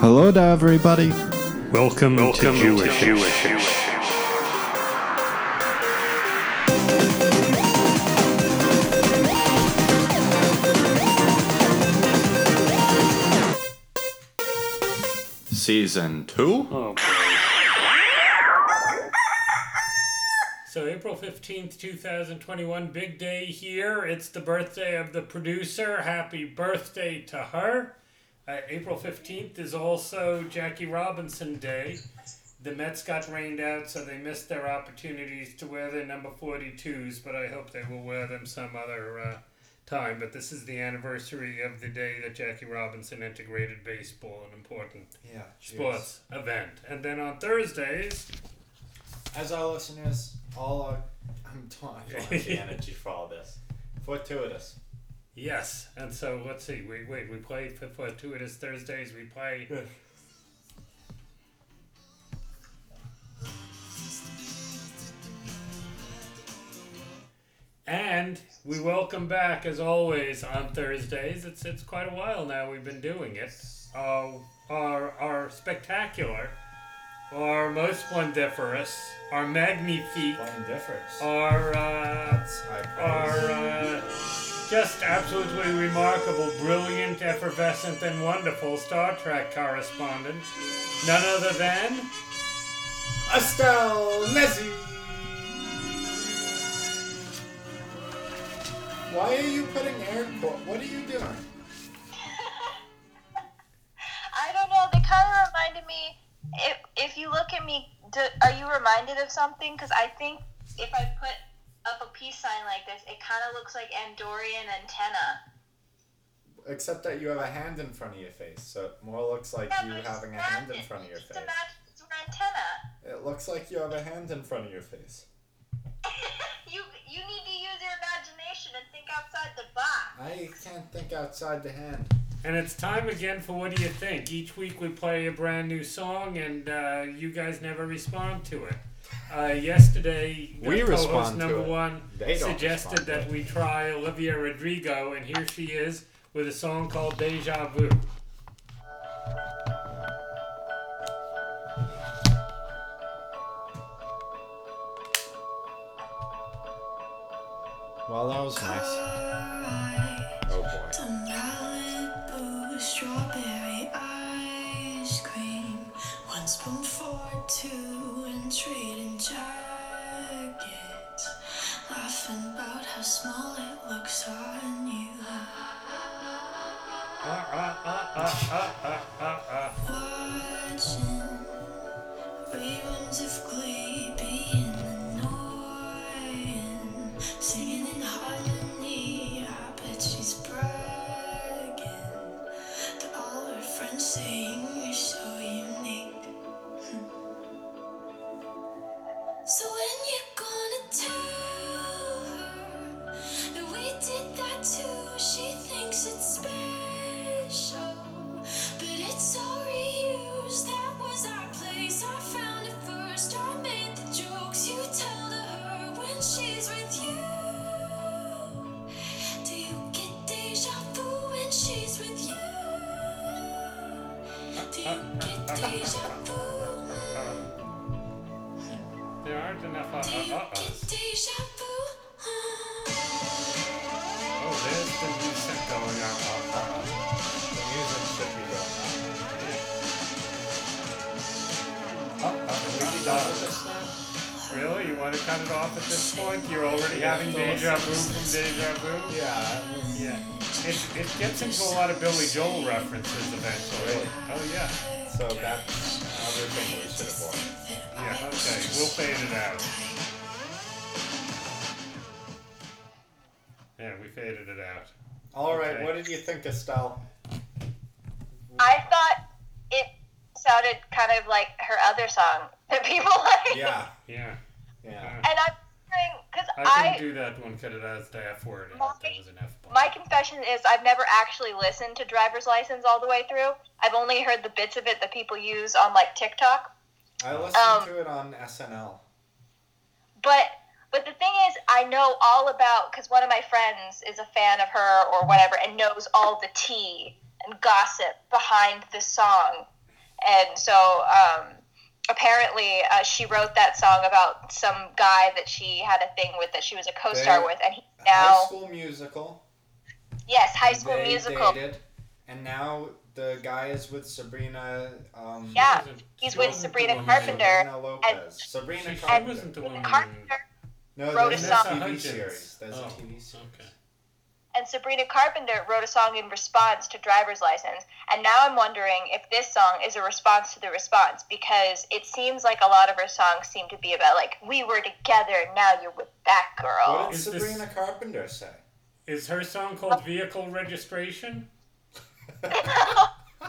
Hello there, everybody. Welcome, Welcome to Jewish. to Jewish. Season 2? Oh. So, April 15th, 2021, big day here. It's the birthday of the producer. Happy birthday to her. Uh, April 15th is also Jackie Robinson Day. The Mets got rained out, so they missed their opportunities to wear their number 42s, but I hope they will wear them some other uh, time. But this is the anniversary of the day that Jackie Robinson integrated baseball, an important Yeah. sports event. And then on Thursdays, As our listeners, all are. I'm don't I don't have the energy for all this. Fortuitous. Yes. And so let's see. We wait. We play for fortuitous Thursdays. We play. And we welcome back, as always, on Thursdays. It's it's quite a while now we've been doing it. Uh, our our spectacular, our most splendiferous, our magnifique, our uh, That's high praise. are uh, just absolutely remarkable, brilliant, effervescent, and wonderful Star Trek correspondent. None other than. Estelle Nezzi. Why are you putting air quote? What are you doing? I don't know. They kind of reminded me. If if you look at me, do, are you reminded of something? Because I think if I put up a peace sign like this, it kind of looks like Andorian antenna. Except that you have a hand in front of your face, so it more looks like Yeah, you but it's having a hand in front of your It's face. a it's an antenna. It looks like you have a hand in front of your face. you you need to use your imagination and think outside the box. I can't think outside the hand. And it's time again for What Do You Think? Each week we play a brand new song, and uh, you guys never respond to it. Uh, yesterday, We co-host respond number it. one They suggested that we try Olivia Rodrigo, and here she is with a song called Deja Vu. Well, that was nice. Laughing about how small it looks on you. Watching reruns of Glee being annoying. Singing in Enough uh, uh, uh? Oh, there's the music going on. Uh, uh, The music should be going uh, uh, done. Really? You want to cut it off at this point? You're already having deja vu from deja vu? Yeah. Yeah. It, it gets into a lot of Billy Joel references eventually. Oh, yeah. So that's another thing we should avoid. Yeah, okay. We'll fade it out. Yeah, we faded it out. All right. Okay. What did you think, Estelle? I thought it sounded kind of like her other song that people like. Yeah. Yeah. Yeah. And I'm wondering because I I, couldn't do that one because it has the F word in it. My- There was an F bomb. my confession is I've never actually listened to Driver's License all the way through. I've only heard the bits of it that people use on like TikTok. I listened Um, to it on SNL. But but the thing is, I know all about because one of my friends is a fan of her or whatever and knows all the tea and gossip behind the song. and so um, apparently uh, she wrote that song about some guy that she had a thing with that she was a co-star They- with, and he's High School Musical. yes, High School Musical. Dated, and now the guy is with Sabrina. Um, Yeah, he's with wasn't the Sabrina Carpenter. Sabrina Lopez. Sabrina She, she Carpenter. wasn't the woman. Carpenter no, wrote a song. TV Hudgens. series. There's Oh, a TV series. Okay. and Sabrina Carpenter wrote a song in response to Driver's License. And now I'm wondering if this song is a response to the response because it seems like a lot of her songs seem to be about like we were together, now you're with that girl. What did Is this- Sabrina Carpenter say? Is her song called Vehicle Registration?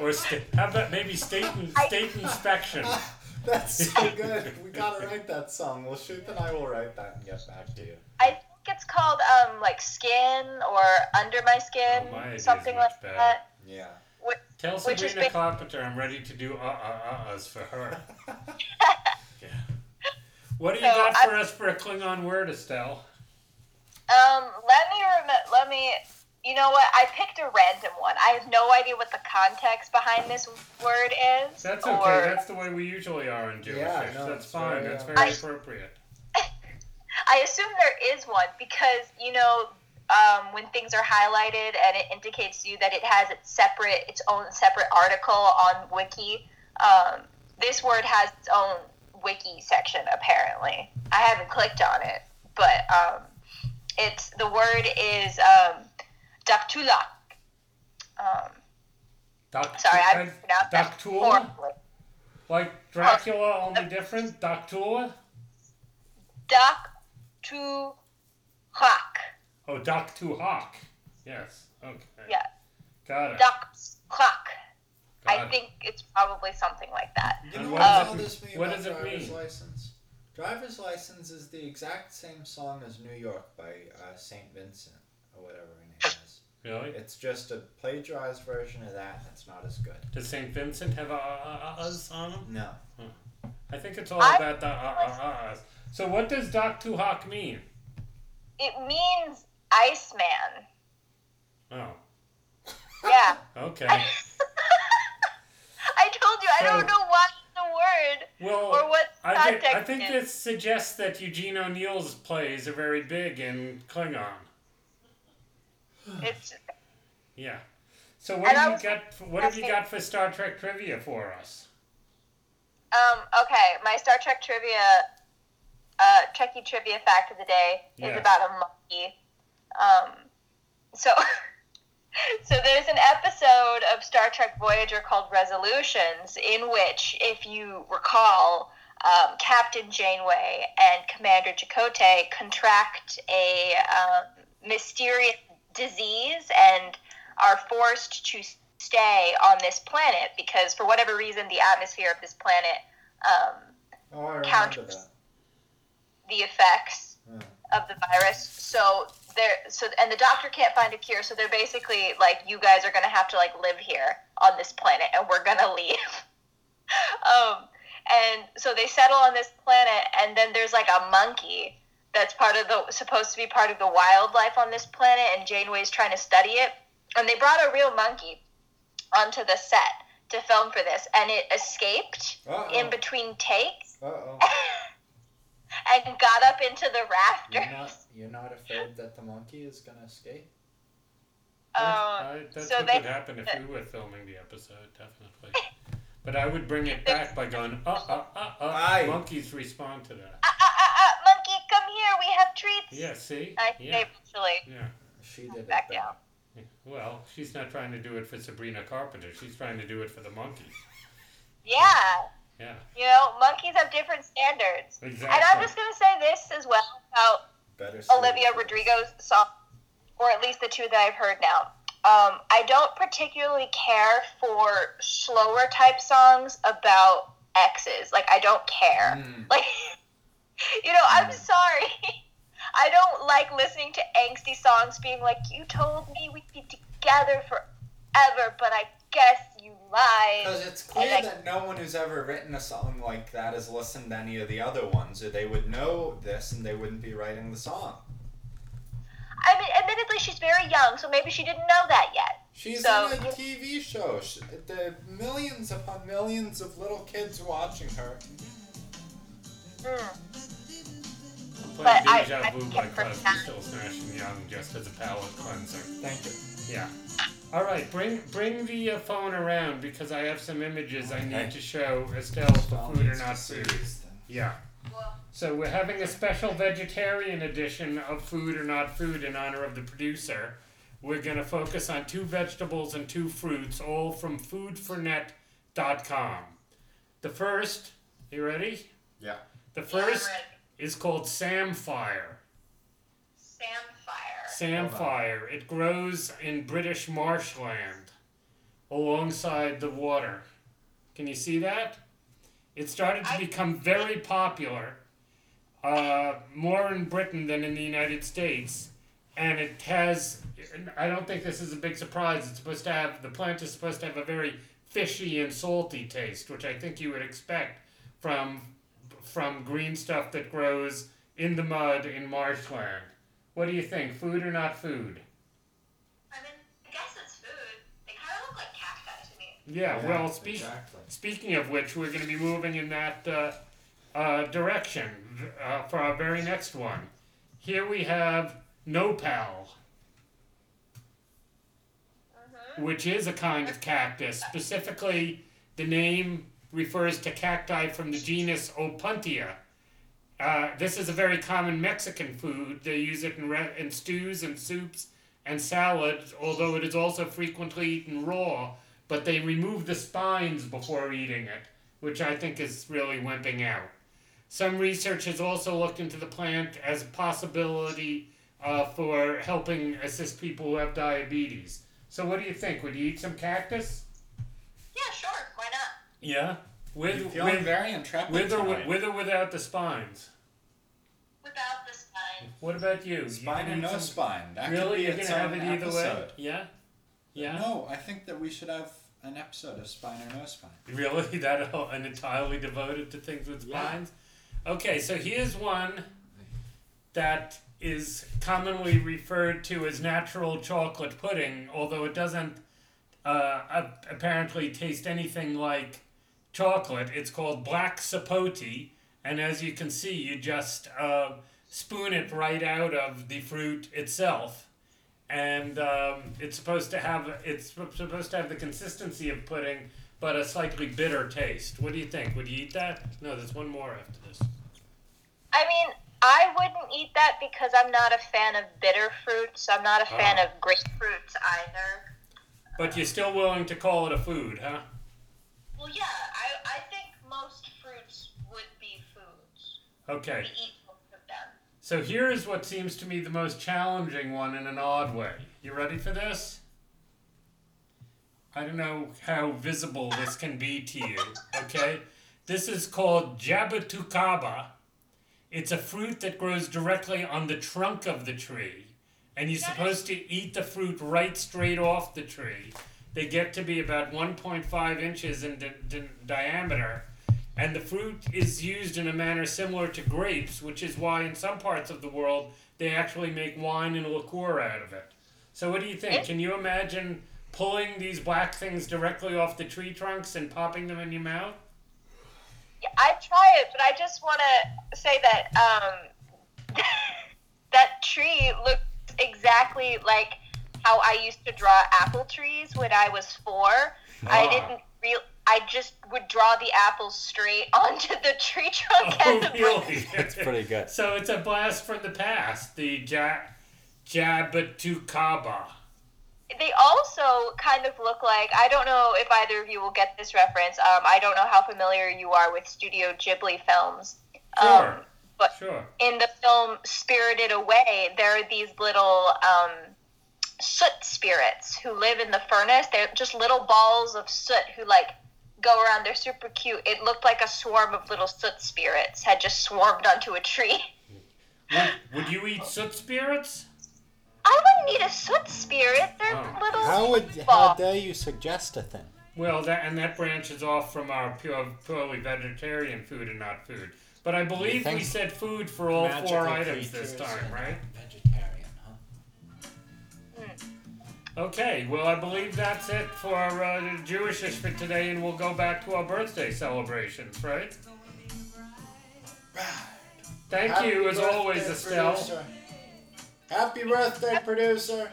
Or sta- how about maybe state I- state inspection? That's so good. We gotta write that song. Well, Shoot and I will write that and get back to you. I think it's called um like Skin or Under My Skin, Oh, my idea's something much like better. that. Yeah. Tell Which is Sabrina ba- Carpenter I'm ready to do uh uh uh uhs for her. Yeah. What do you So got I- for us for a Klingon word, Estelle? Um, let me rem- let me. You know what? I picked a random one. I have no idea what the context behind this word is. That's okay. or- That's the way we usually are in Jewish. Yeah, no, That's it's fine. very, That's uh, very I- appropriate. I assume there is one because you know um, when things are highlighted and it indicates to you that it has its separate, its own separate article on Wiki. Um, this word has its own Wiki section apparently. I haven't clicked on it, but um, it's the word is um, Daktulak. Um, Doc- sorry, I I- pronounced that horribly. Like Dracula, only different. Doctula? Daktulak. Oh, Doc to Yes. Okay. Yeah, Got it. Daktulak. I think it's probably something like that. You know what what does it- this mean what does it Driver's mean? License? Driver's License is the exact same song as New York by uh, St. Vincent, or whatever her name is. Really? It's just a plagiarized version of that, that's not as good. Does St. Vincent have a uh, uh, us on him? No. I think it's all I- about the uh, uh, uh, us. So what does Doc to Hawk mean? It means Iceman. Oh, Yeah. okay. I told you I don't know what the word Well, or what I context think, I think is. this suggests that Eugene O'Neill's plays are very big in Klingon. It's Yeah. So what have you got? For, what have you got for Star Trek trivia for us? um okay. My Star Trek trivia, uh, Trekkie trivia fact of the day Yeah. is about a monkey. Um, so. So there's an episode of Star Trek Voyager called Resolutions, in which, if you recall, um, Captain Janeway and Commander Chakotay contract a um, mysterious disease and are forced to stay on this planet because, for whatever reason, the atmosphere of this planet, um, Oh, Counters. that. the effects Hmm. of the virus. So they're so, and the doctor can't find a cure. So they're basically like, you guys are gonna have to like live here on this planet, and we're gonna leave. um, and so they settle on this planet, and then there's like a monkey that's part of the supposed to be part of the wildlife on this planet, and Janeway's trying to study it. And they brought a real monkey onto the set to film for this, and it escaped Uh-oh. in between takes Uh-oh. and got up into the You're rafters. not, you're not afraid that the monkey is gonna escape? Um, I- that's so what they- would happen if we were filming the episode, definitely. But I would bring it back by going, uh, uh, uh, uh. Aye. Monkeys respond to that. ah, ah, ah, ah, monkey, come here. We have treats. Yeah, see? I Yeah, eventually yeah. She did it back better. down. Well, she's not trying to do it for Sabrina Carpenter. She's trying to do it for the monkeys. Yeah, Yeah, you know, monkeys have different standards. exactly. And I'm just gonna say this as well about Better Olivia series. Rodrigo's song, or at least the two that I've heard now. Um, I don't particularly care for slower type songs about exes. Like, I don't care. Mm. Like, you know, I'm sorry. I don't like listening to angsty songs being like, you told me we'd be together forever, but I guess you lied. Because it's clear I- that no one who's ever written a song like that has listened to any of the other ones, or they would know this and they wouldn't be writing the song. I mean, admittedly, she's very young, so maybe she didn't know that yet. She's So- in a TV show. Sh the millions upon millions of little kids watching her. Mm. Play But I- Deja I Vu by can't Crosby, pretend. Stills, Nash and Young just as a palate cleanser. Thank you. Yeah. All right, bring bring the uh, phone around because I have some images I need to show Estelle for I'll food or not food. see these. Yeah. So we're having a special vegetarian edition of Food or Not Food in honor of the producer. We're going to focus on two vegetables and two fruits, all from foodfornet.com. The first, you ready? Yeah. The first ready. Is called samphire. Samfire. Samphire. It grows in British marshland alongside the water. Can you see that? It started to I- become very popular, uh, more in Britain than in the United States. And it has, I don't think this is a big surprise. It's supposed to have, the plant is supposed to have a very fishy and salty taste, which I think you would expect from, from green stuff that grows in the mud in marshland. What do you think? Food or not food? I mean, I guess it's food. They kind of look like cacti to me. Yeah, well, speak, exactly. speaking of which, we're going to be moving in that uh, uh, direction uh, for our very next one. Here we have nopal, which is a kind of cactus. Specifically, the name refers to cacti from the genus Opuntia. Uh, this is a very common Mexican food. They use it in, re- in stews and soups and salads, although it is also frequently eaten raw. But they remove the spines before eating it, which I think is really wimping out. Some research has also looked into the plant as a possibility uh, for helping assist people who have diabetes. So, what do you think? Would you eat some cactus? Yeah, sure. Why not? Yeah. With, You're feeling with, very intrepid with, or, tonight. with or without the spines? Without the spine. What about you? You spine gonna or no some- spine. That could Really? be You're gonna have own it either way? episode. Yeah? Yeah? No, I think that we should have an episode of spine or no spine. Really? That and entirely devoted to things with Yeah. spines? Okay, so here's one that is commonly referred to as natural chocolate pudding, although it doesn't uh, apparently taste anything like chocolate. It's called black sapote, and as you can see, you just uh, spoon it right out of the fruit itself. And um, it's supposed to have it's supposed to have the consistency of pudding, but a slightly bitter taste. What do you think? Would you eat that? No, there's one more after this. I mean, I wouldn't eat that because I'm not a fan of bitter fruits. I'm not a fan Oh. of grapefruits either. But you're still willing to call it a food, huh? Well, yeah, I, I think most fruits would be foods. Okay. We eat most of them. So here's what seems to me the most challenging one in an odd way. You ready for this? I don't know how visible this can be to you, okay? This is called Jabuticaba. It's a fruit that grows directly on the trunk of the tree, and you're supposed to eat the fruit right straight off the tree. They get to be about 1.5 inches in di- di- diameter, and the fruit is used in a manner similar to grapes, which is why in some parts of the world they actually make wine and liqueur out of it. So, what do you think? Can you imagine pulling these black things directly off the tree trunks and popping them in your mouth? Yeah, I'd try it, but I just want to say that um, that tree looks exactly like how I used to draw apple trees when I was four. I Ah. didn't real. I just would draw the apples straight onto the tree trunk Oh, and the really? That's pretty good. So it's a blast from the past, the ja- Jabuticaba. They also kind of look like I don't know if either of you will get this reference. Um, I don't know how familiar you are with Studio Ghibli films. Sure. Um, but Sure. in the film Spirited Away, there are these little um, soot spirits who live in the furnace. They're just little balls of soot who like go around. They're super cute. It looked like a swarm of little soot spirits had just swarmed onto a tree. Would, would you eat soot spirits? I wouldn't eat a soot spirit. They're Oh. little. How would how dare you suggest a thing? Well, that and that branches off from our pure, purely vegetarian food and not food. But I believe we said food for all four items this time, and right? Okay, well, I believe that's it for uh, Jewishish for today, and we'll go back to our birthday celebrations, right? Thank Happy you, as always, Estelle. producer. Happy birthday, producer.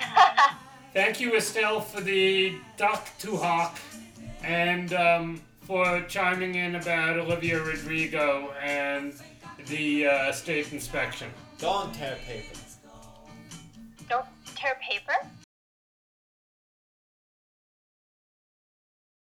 Thank you, Estelle, for the duck to hawk, and um, for chiming in about Olivia Rodrigo and the uh, state inspection. Don't tear paper. Paper.